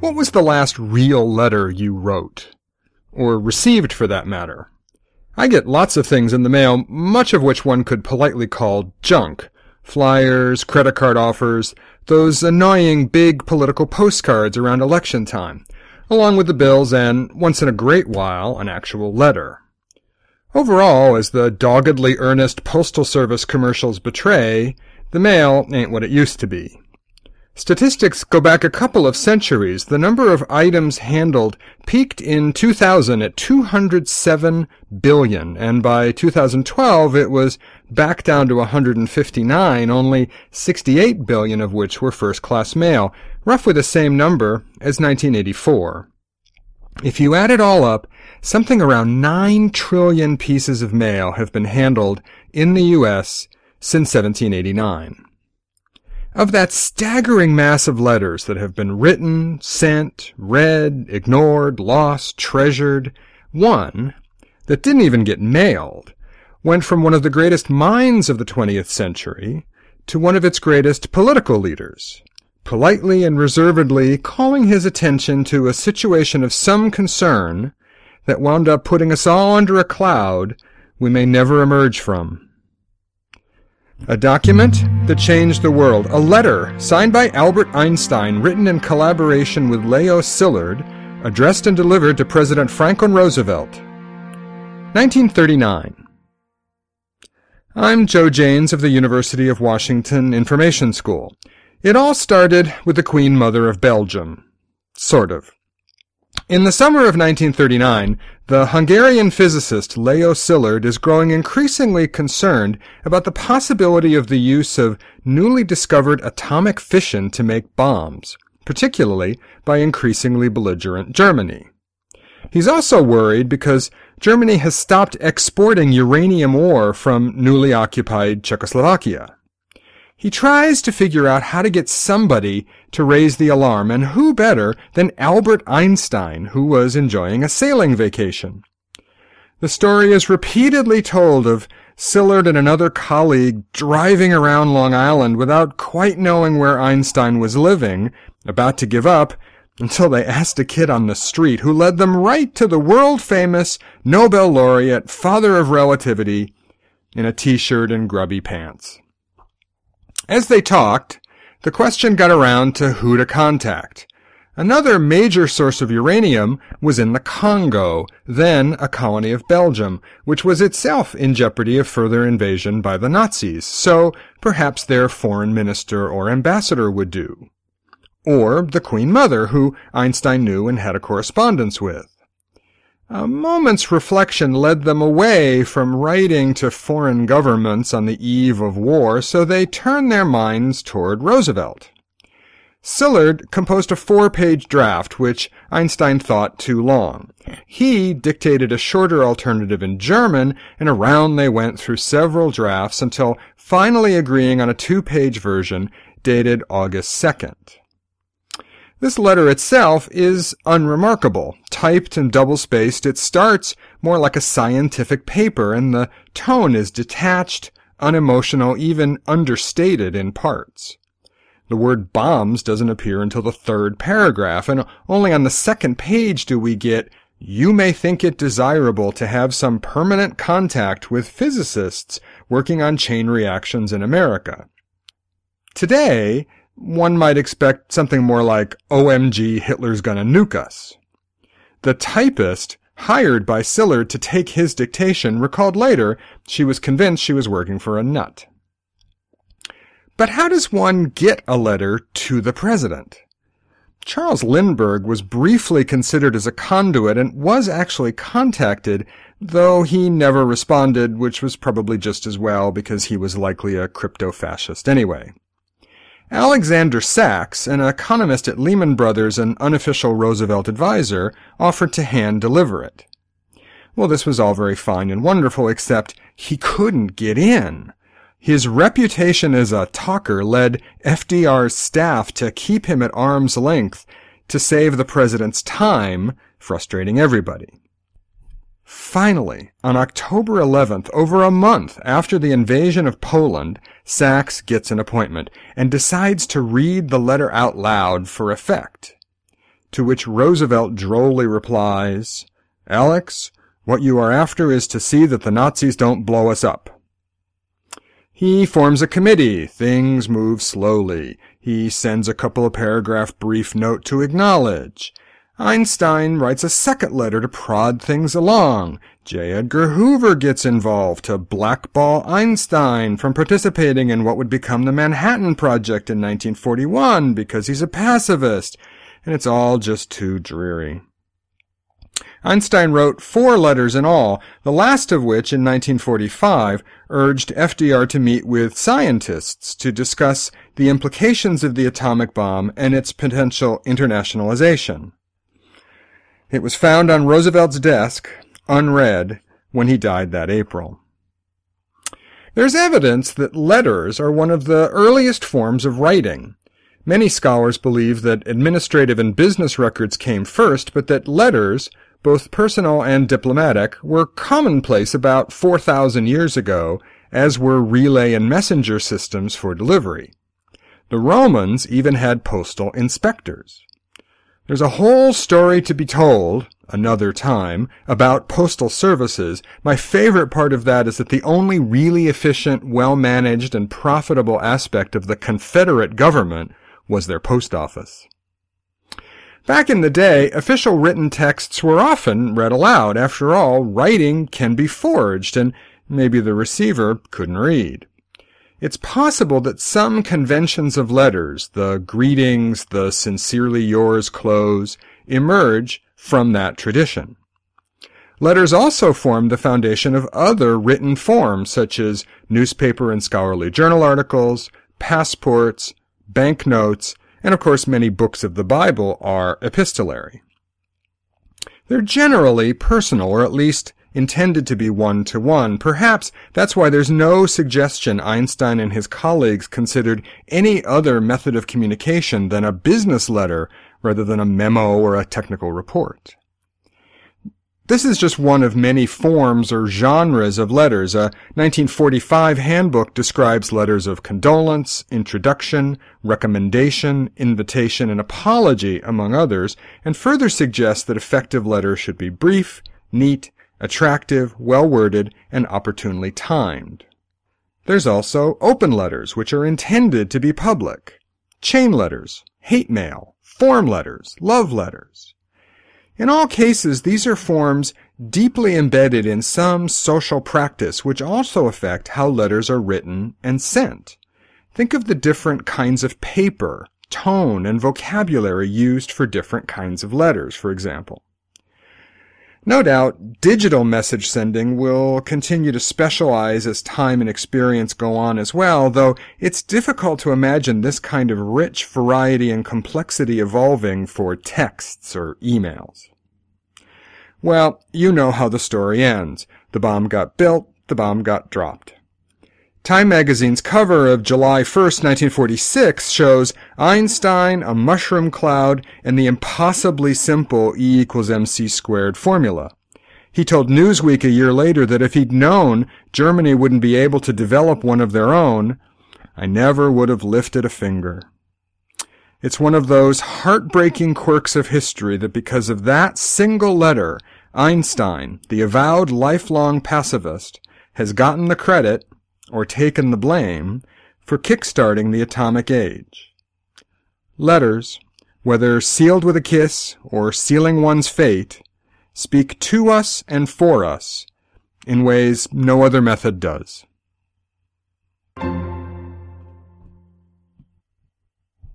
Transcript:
was the last real letter you wrote? Or received, for that matter? I get lots of things in the mail, much of which one could politely call junk. Flyers, credit card offers, those annoying big political postcards around election time, along with the bills and, once in a great while, an actual letter. Overall, as the doggedly earnest Postal Service commercials betray, the mail ain't what it used to be. Statistics go back a couple of centuries. The number of items handled peaked in 2000 at 207 billion, and by 2012 it was back down to 159, only 68 billion of which were first-class mail, roughly the same number as 1984. If you add it all up, something around 9 trillion pieces of mail have been handled in the U.S. since 1789. Of that staggering mass of letters that have been written, sent, read, ignored, lost, treasured, one, that didn't even get mailed, went from one of the greatest minds of the 20th century to one of its greatest political leaders, politely and reservedly calling his attention to a situation of some concern that wound up putting us all under a cloud we may never emerge from. A document that changed the world. A letter signed by Albert Einstein, written in collaboration with Leo Szilard, addressed and delivered to President Franklin Roosevelt. 1939. I'm Joe Janes of the University of Washington Information School. It all started with the Queen Mother of Belgium. Sort of. In the summer of 1939, the Hungarian physicist Leo Szilard is growing increasingly concerned about the possibility of the use of newly discovered atomic fission to make bombs, particularly by increasingly belligerent Germany. He's also worried because Germany has stopped exporting uranium ore from newly occupied Czechoslovakia. He tries to figure out how to get somebody to raise the alarm, and who better than Albert Einstein, who was enjoying a sailing vacation. The story is repeatedly told of Szilard and another colleague driving around Long Island without quite knowing where Einstein was living, about to give up, until they asked a kid on the street who led them right to the world famous Nobel laureate, father of relativity, in a t-shirt and grubby pants. As they talked, the question got around to who to contact. Another major source of uranium was in the Congo, then a colony of Belgium, which was itself in jeopardy of further invasion by the Nazis, so perhaps their foreign minister or ambassador would do. Or the Queen Mother, who Einstein knew and had a correspondence with. A moment's reflection led them away from writing to foreign governments on the eve of war, so they turned their minds toward Roosevelt. Szilard composed a four-page draft, which Einstein thought too long. He dictated a shorter alternative in German, and around they went through several drafts until finally agreeing on a two-page version dated August 2nd. This letter itself is unremarkable. Typed and double-spaced, it starts more like a scientific paper, and the tone is detached, unemotional, even understated in parts. The word bombs doesn't appear until the third paragraph, and only on the second page do we get, you may think it desirable to have some permanent contact with physicists working on chain reactions in America. Today, one might expect something more like, OMG, Hitler's gonna nuke us. The typist, hired by Szilard to take his dictation, recalled later she was convinced she was working for a nut. But how does one get a letter to the president? Charles Lindbergh was briefly considered as a conduit and was actually contacted, though he never responded, which was probably just as well because he was likely a crypto-fascist anyway. Alexander Sachs, an economist at Lehman Brothers and unofficial Roosevelt advisor, offered to hand deliver it. Well, this was all very fine and wonderful, except he couldn't get in. His reputation as a talker led FDR's staff to keep him at arm's length to save the president's time, frustrating everybody. Finally, on October 11th, over a month after the invasion of Poland, Sachs gets an appointment and decides to read the letter out loud for effect. to which Roosevelt drolly replies, Alex, what you are after is to see that the Nazis don't blow us up. He forms a committee. Things move slowly. He sends a couple of paragraph brief note to acknowledge. Einstein writes a second letter to prod things along. J. Edgar Hoover gets involved to blackball Einstein from participating in what would become the Manhattan Project in 1941 because he's a pacifist. And it's all just too dreary. Einstein wrote four letters in all, the last of which, in 1945, urged FDR to meet with scientists to discuss the implications of the atomic bomb and its potential internationalization. It was found on Roosevelt's desk, unread, when he died that April. There's evidence that letters are one of the earliest forms of writing. Many scholars believe that administrative and business records came first, but that letters, both personal and diplomatic, were commonplace about 4,000 years ago, as were relay and messenger systems for delivery. The Romans even had postal inspectors. There's a whole story to be told, another time, about postal services. My favorite part of that is that the only really efficient, well-managed, and profitable aspect of the Confederate government was their post office. Back in the day, official written texts were often read aloud. After all, writing can be forged, and maybe the receiver couldn't read. It's possible that some conventions of letters, the greetings, the sincerely yours close, emerge from that tradition. Letters also form the foundation of other written forms, such as newspaper and scholarly journal articles, passports, banknotes, and of course many books of the Bible are epistolary. They're generally personal, or at least intended to be one-to-one. Perhaps that's why there's no suggestion Einstein and his colleagues considered any other method of communication than a business letter rather than a memo or a technical report. This is just one of many forms or genres of letters. A 1945 handbook describes letters of condolence, introduction, recommendation, invitation, and apology, among others, and further suggests that effective letters should be brief, neat, attractive, well-worded, and opportunely timed. There's also open letters, which are intended to be public, chain letters, hate mail, form letters, love letters. In all cases, these are forms deeply embedded in some social practice which also affect how letters are written and sent. Think of the different kinds of paper, tone, and vocabulary used for different kinds of letters, for example. No doubt, digital message sending will continue to specialize as time and experience go on as well, though it's difficult to imagine this kind of rich variety and complexity evolving for texts or emails. Well, you know how the story ends. The bomb got built, the bomb got dropped. Time magazine's cover of July 1st, 1946 shows Einstein, a mushroom cloud, and the impossibly simple E equals mc squared formula. He told Newsweek a year later that if he'd known Germany wouldn't be able to develop one of their own, I never would have lifted a finger. It's one of those heartbreaking quirks of history that because of that single letter, Einstein, the avowed lifelong pacifist, has gotten the credit, or taken the blame, for kickstarting the atomic age. Letters, whether sealed with a kiss or sealing one's fate, speak to us and for us in ways no other method does.